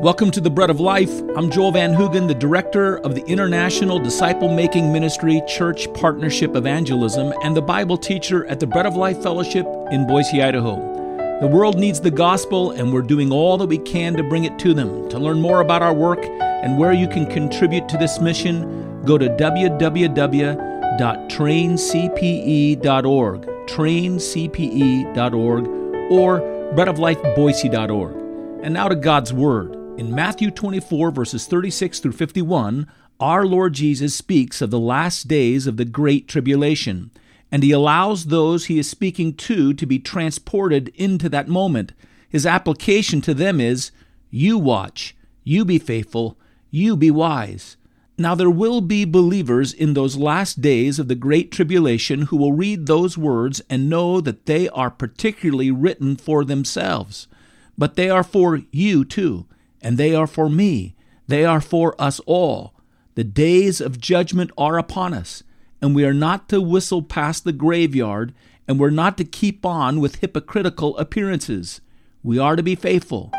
Welcome to the Bread of Life. I'm Joel Van Hoogen, the director of the International Disciple Making Ministry Church Partnership Evangelism and the Bible teacher at the Bread of Life Fellowship in Boise, Idaho. The world needs the gospel, and we're doing all that we can to bring it to them. To learn more about our work and where you can contribute to this mission, go to www.traincpe.org, traincpe.org, or breadoflifeboise.org. And now to God's Word. In Matthew 24, verses 36 through 51, our Lord Jesus speaks of the last days of the Great Tribulation, and he allows those he is speaking to to be transported into that moment. His application to them is You watch, you be faithful, you be wise. Now, there will be believers in those last days of the Great Tribulation who will read those words and know that they are particularly written for themselves. But they are for you too and they are for me. They are for us all. The days of judgment are upon us, and we are not to whistle past the graveyard, and we're not to keep on with hypocritical appearances. We are to be faithful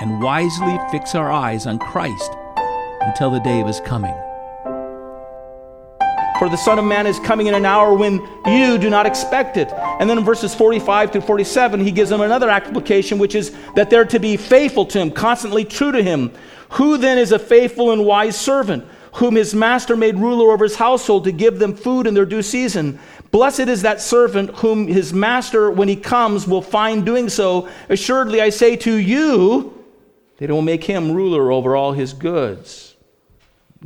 and wisely fix our eyes on Christ until the day of his coming. For the Son of Man is coming in an hour when you do not expect it. And then in verses 45 through 47, he gives them another application, which is that they're to be faithful to him, constantly true to him. Who then is a faithful and wise servant, whom his master made ruler over his household to give them food in their due season? Blessed is that servant whom his master, when he comes, will find doing so. Assuredly, I say to you, they will make him ruler over all his goods.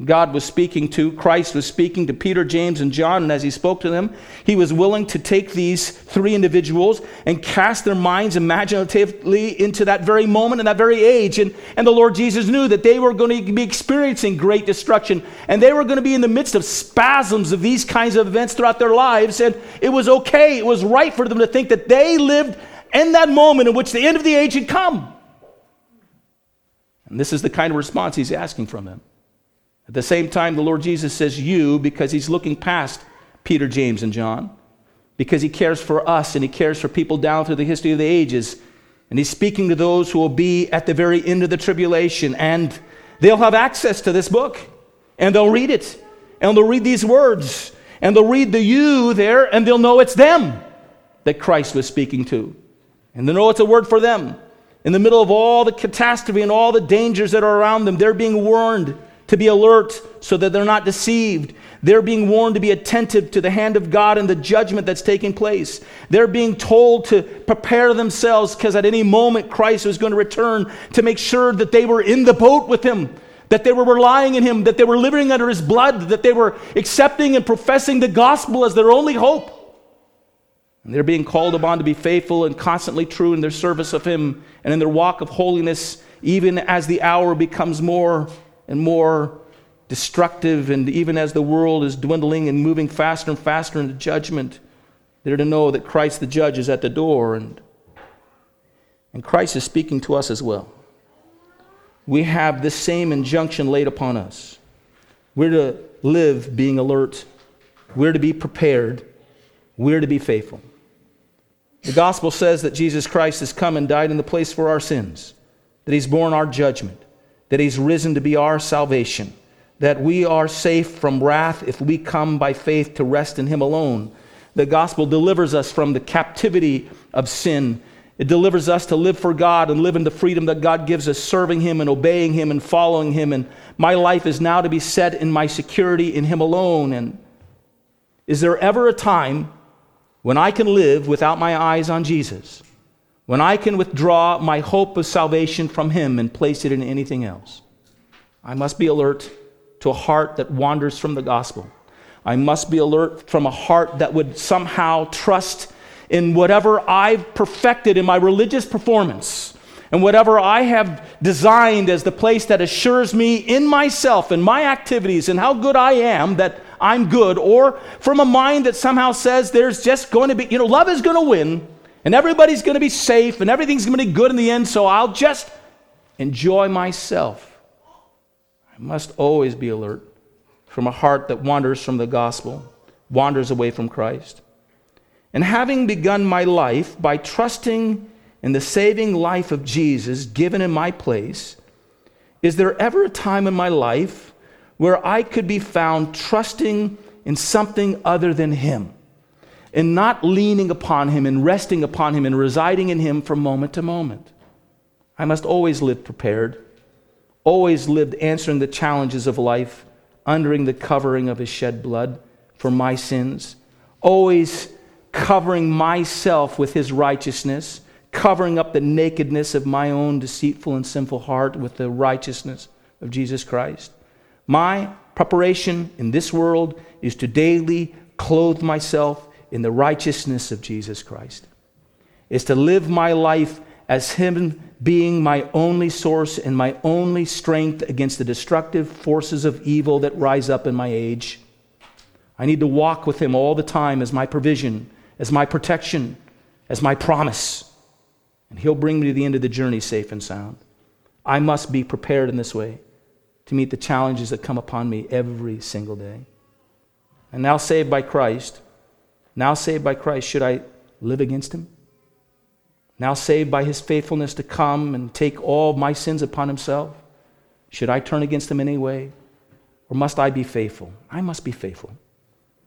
God was speaking to, Christ was speaking to Peter, James, and John, and as he spoke to them, he was willing to take these three individuals and cast their minds imaginatively into that very moment and that very age. And, and the Lord Jesus knew that they were going to be experiencing great destruction, and they were going to be in the midst of spasms of these kinds of events throughout their lives. And it was okay, it was right for them to think that they lived in that moment in which the end of the age had come. And this is the kind of response he's asking from them. At the same time, the Lord Jesus says you because he's looking past Peter, James, and John, because he cares for us and he cares for people down through the history of the ages. And he's speaking to those who will be at the very end of the tribulation, and they'll have access to this book, and they'll read it, and they'll read these words, and they'll read the you there, and they'll know it's them that Christ was speaking to. And they'll know it's a word for them. In the middle of all the catastrophe and all the dangers that are around them, they're being warned to be alert so that they're not deceived. They're being warned to be attentive to the hand of God and the judgment that's taking place. They're being told to prepare themselves because at any moment Christ was going to return to make sure that they were in the boat with Him, that they were relying in Him, that they were living under His blood, that they were accepting and professing the gospel as their only hope. And they're being called upon to be faithful and constantly true in their service of Him and in their walk of holiness, even as the hour becomes more and more destructive, and even as the world is dwindling and moving faster and faster into judgment, they're to know that Christ the judge is at the door, and, and Christ is speaking to us as well. We have this same injunction laid upon us. We're to live being alert, we're to be prepared, we're to be faithful. The gospel says that Jesus Christ has come and died in the place for our sins, that he's borne our judgment that He's risen to be our salvation, that we are safe from wrath if we come by faith to rest in Him alone. The gospel delivers us from the captivity of sin. It delivers us to live for God and live in the freedom that God gives us, serving Him and obeying Him and following Him. And my life is now to be set in my security in Him alone. And is there ever a time when I can live without my eyes on Jesus? When I can withdraw my hope of salvation from Him and place it in anything else. I must be alert to a heart that wanders from the gospel. I must be alert from a heart that would somehow trust in whatever I've perfected in my religious performance and whatever I have designed as the place that assures me in myself and my activities and how good I am that I'm good, or from a mind that somehow says there's just going to be, you know, love is going to win and everybody's going to be safe and everything's going to be good in the end, so I'll just enjoy myself. I must always be alert from a heart that wanders from the gospel, wanders away from Christ. And having begun my life by trusting in the saving life of Jesus given in my place, Is there ever a time in my life where I could be found trusting in something other than Him and not leaning upon Him and resting upon Him and residing in Him from moment to moment? I must always live prepared, always lived answering the challenges of life, under the covering of His shed blood for my sins, always covering myself with His righteousness covering up the nakedness of my own deceitful and sinful heart with the righteousness of Jesus Christ. My preparation in this world is to daily clothe myself in the righteousness of Jesus Christ. Is to live my life as Him being my only source and my only strength against the destructive forces of evil that rise up in my age. I need to walk with Him all the time as my provision, as my protection, as my promise and He'll bring me to the end of the journey safe and sound. I must be prepared in this way to meet the challenges that come upon me every single day. And now saved by Christ, now saved by Christ, should I live against Him? Now saved by His faithfulness to come and take all my sins upon Himself, should I turn against Him in any way? Or must I be faithful? I must be faithful.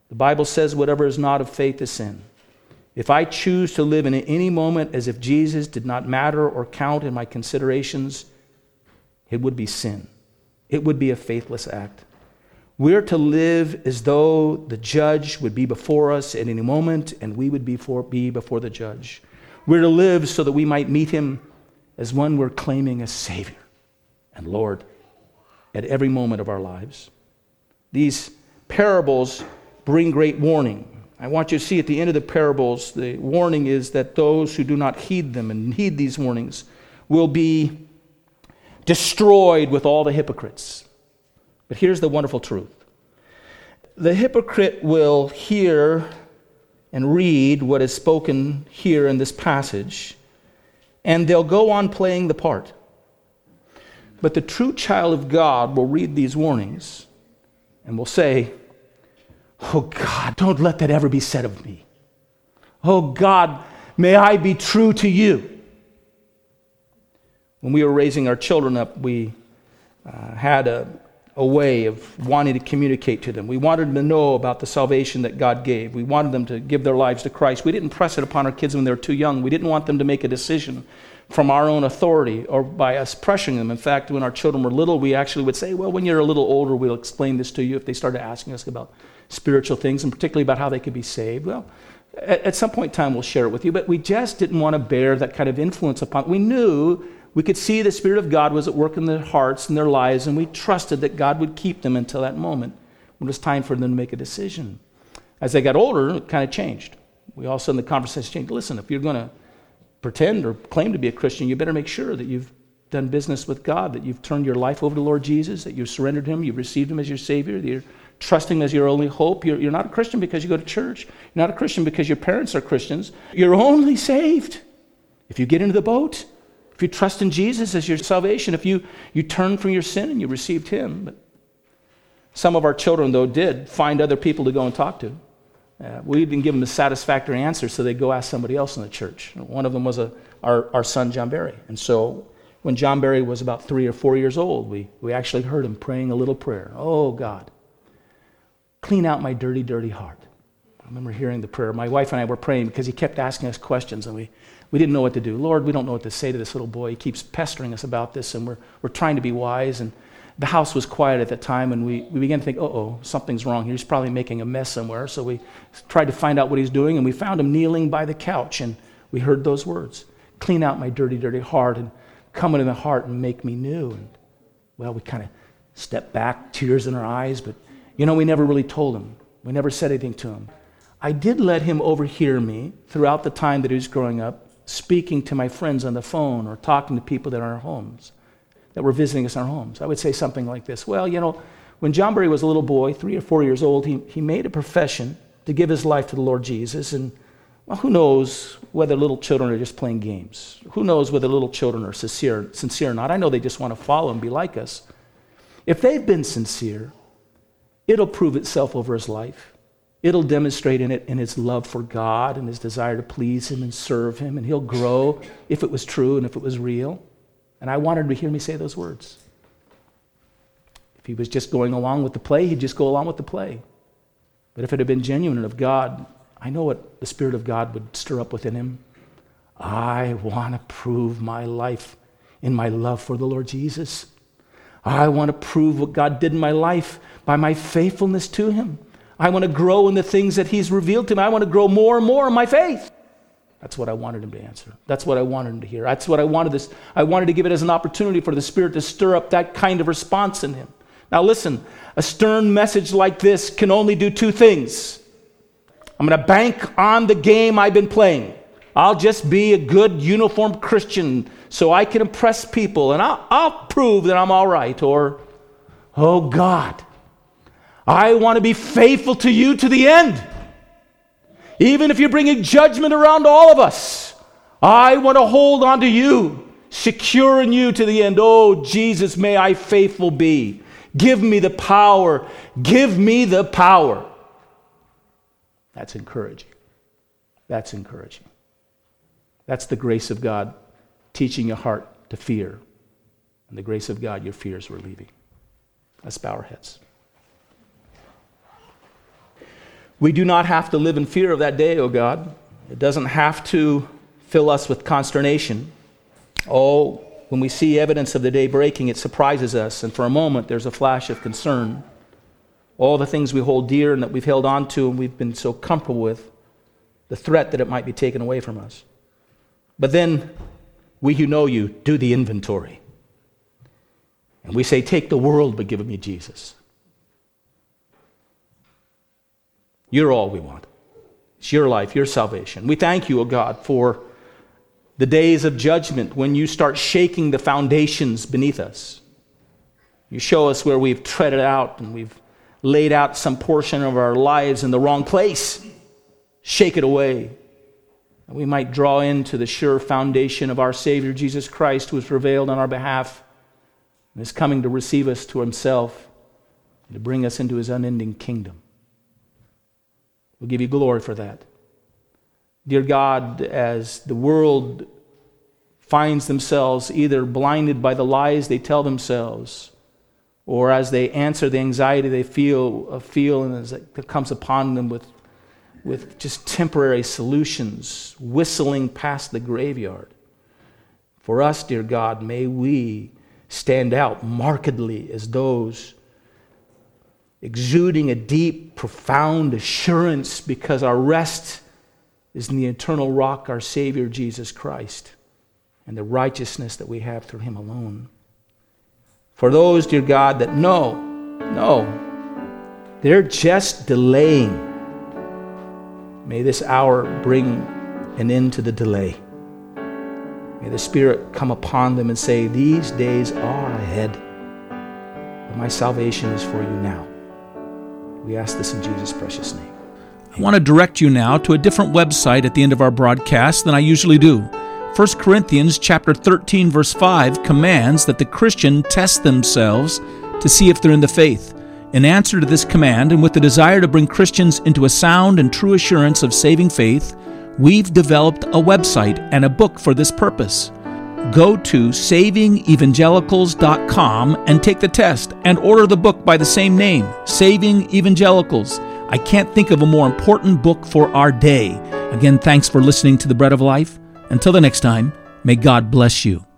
The Bible says whatever is not of faith is sin. If I choose to live in any moment as if Jesus did not matter or count in my considerations, it would be sin. It would be a faithless act. We're to live as though the judge would be before us at any moment and we would be before, be before the judge. We're to live so that we might meet him as one we're claiming as Savior and Lord at every moment of our lives. These parables bring great warning. I want you to see at the end of the parables, the warning is that those who do not heed them and heed these warnings will be destroyed with all the hypocrites. But here's the wonderful truth the hypocrite will hear and read what is spoken here in this passage, and they'll go on playing the part. But the true child of God will read these warnings and will say, Oh God, don't let that ever be said of me. Oh God, may I be true to you. When we were raising our children up, we uh, had a, a way of wanting to communicate to them. We wanted them to know about the salvation that God gave. We wanted them to give their lives to Christ. We didn't press it upon our kids when they were too young. We didn't want them to make a decision from our own authority or by us pressuring them. In fact, when our children were little, we actually would say, Well, when you're a little older, we'll explain this to you if they started asking us about spiritual things, and particularly about how they could be saved. Well, at, some point in time, we'll share it with you, but we just didn't want to bear that kind of influence upon. We knew we could see the Spirit of God was at work in their hearts and their lives, and we trusted that God would keep them until that moment when it was time for them to make a decision. As they got older, it kind of changed. We all of a sudden the conversation changed. Listen, if you're going to pretend or claim to be a Christian, you better make sure that you've done business with God, that you've turned your life over to Lord Jesus, that you've surrendered Him, you've received Him as your Savior, that you're trusting as your only hope. You're, you're not a Christian because you go to church. You're not a Christian because your parents are Christians. You're only saved if you get into the boat, if you trust in Jesus as your salvation, if you, you turn from your sin and you received Him. But some of our children, though, did find other people to go and talk to. Uh, we didn't give them a satisfactory answer, so they'd go ask somebody else in the church. One of them was a, our, our son, John Barry. And so when John Barry was about three or four years old, we, we actually heard him praying a little prayer. Oh, God, Clean out my dirty, dirty heart. Remember hearing the prayer. My wife and I were praying because he kept asking us questions and we, we didn't know what to do. Lord, we don't know what to say to this little boy. He keeps pestering us about this and we're, we're trying to be wise. And the house was quiet at that time and we, we began to think, uh oh, something's wrong here. He's probably making a mess somewhere. So we tried to find out what he's doing and we found him kneeling by the couch and we heard those words Clean out my dirty, dirty heart and come into the heart and make me new. And well, we kind of stepped back, tears in our eyes, but you know, we never really told him. We never said anything to him. I did let him overhear me throughout the time that he was growing up, speaking to my friends on the phone or talking to people that are in our homes, that were visiting us in our homes. I would say something like this Well, you know, when John Barry was a little boy, three or four years old, he, he made a profession to give his life to the Lord Jesus. And well, who knows whether little children are just playing games? Who knows whether little children are sincere, sincere or not? I know they just want to follow and be like us. If they've been sincere, it'll prove itself over his life. It'll demonstrate in it in his love for God and his desire to please him and serve him, and he'll grow if it was true and if it was real. And I wanted to hear me say those words. If he was just going along with the play, he'd just go along with the play. But if it had been genuine and of God, I know what the Spirit of God would stir up within him. I want to prove my life in my love for the Lord Jesus. I want to prove what God did in my life by my faithfulness to Him. I want to grow in the things that He's revealed to me. I want to grow more and more in my faith. That's what I wanted him to answer. That's what I wanted him to hear. That's what I wanted this. I wanted to give it as an opportunity for the Spirit to stir up that kind of response in him. Now listen, a stern message like this can only do two things. I'm going to bank on the game I've been playing. I'll just be a good uniformed Christian so I can impress people and I'll, I'll prove that I'm all right. Or, oh God, I want to be faithful to you to the end. Even if you're bringing judgment around all of us, I want to hold on to you, secure in you to the end. Oh, Jesus, may I faithful be. Give me the power. Give me the power. That's encouraging. That's encouraging. That's the grace of God teaching your heart to fear. And the grace of God, your fears were leaving. Let's bow our heads. We do not have to live in fear of that day, O oh God. It doesn't have to fill us with consternation. Oh, when we see evidence of the day breaking, it surprises us, and for a moment there's a flash of concern. All the things we hold dear and that we've held on to and we've been so comfortable with, the threat that it might be taken away from us. But then we who know you do the inventory. And we say, Take the world, but give me Jesus. You're all we want. It's your life, your salvation. We thank you, O oh God, for the days of judgment when you start shaking the foundations beneath us. You show us where we've treaded out and we've laid out some portion of our lives in the wrong place. Shake it away. And we might draw into the sure foundation of our Savior Jesus Christ, who has prevailed on our behalf and is coming to receive us to himself and to bring us into his unending kingdom. We'll give you glory for that. Dear God, as the world finds themselves either blinded by the lies they tell themselves, or as they answer the anxiety they feel, uh, feel and as it comes upon them with, with just temporary solutions, whistling past the graveyard. For us, dear God, may we stand out markedly as those exuding a deep, profound assurance because our rest is in the eternal rock, our Savior, Jesus Christ, and the righteousness that we have through Him alone. For those, dear God, that know, no, they're just delaying. May this hour bring an end to the delay. May the Spirit come upon them and say, These days are ahead, but my salvation is for you now. We ask this in Jesus' precious name. I want to direct you now to a different website at the end of our broadcast than I usually do. 1 Corinthians chapter 13 verse 5 commands that the Christian test themselves to see if they're in the faith. In answer to this command and with the desire to bring Christians into a sound and true assurance of saving faith, we've developed a website and a book for this purpose go to savingevangelicals.com and take the test and order the book by the same name, Saving Evangelicals. I can't think of a more important book for our day. Again, thanks for listening to the Bread of Life. Until the next time, may God bless you.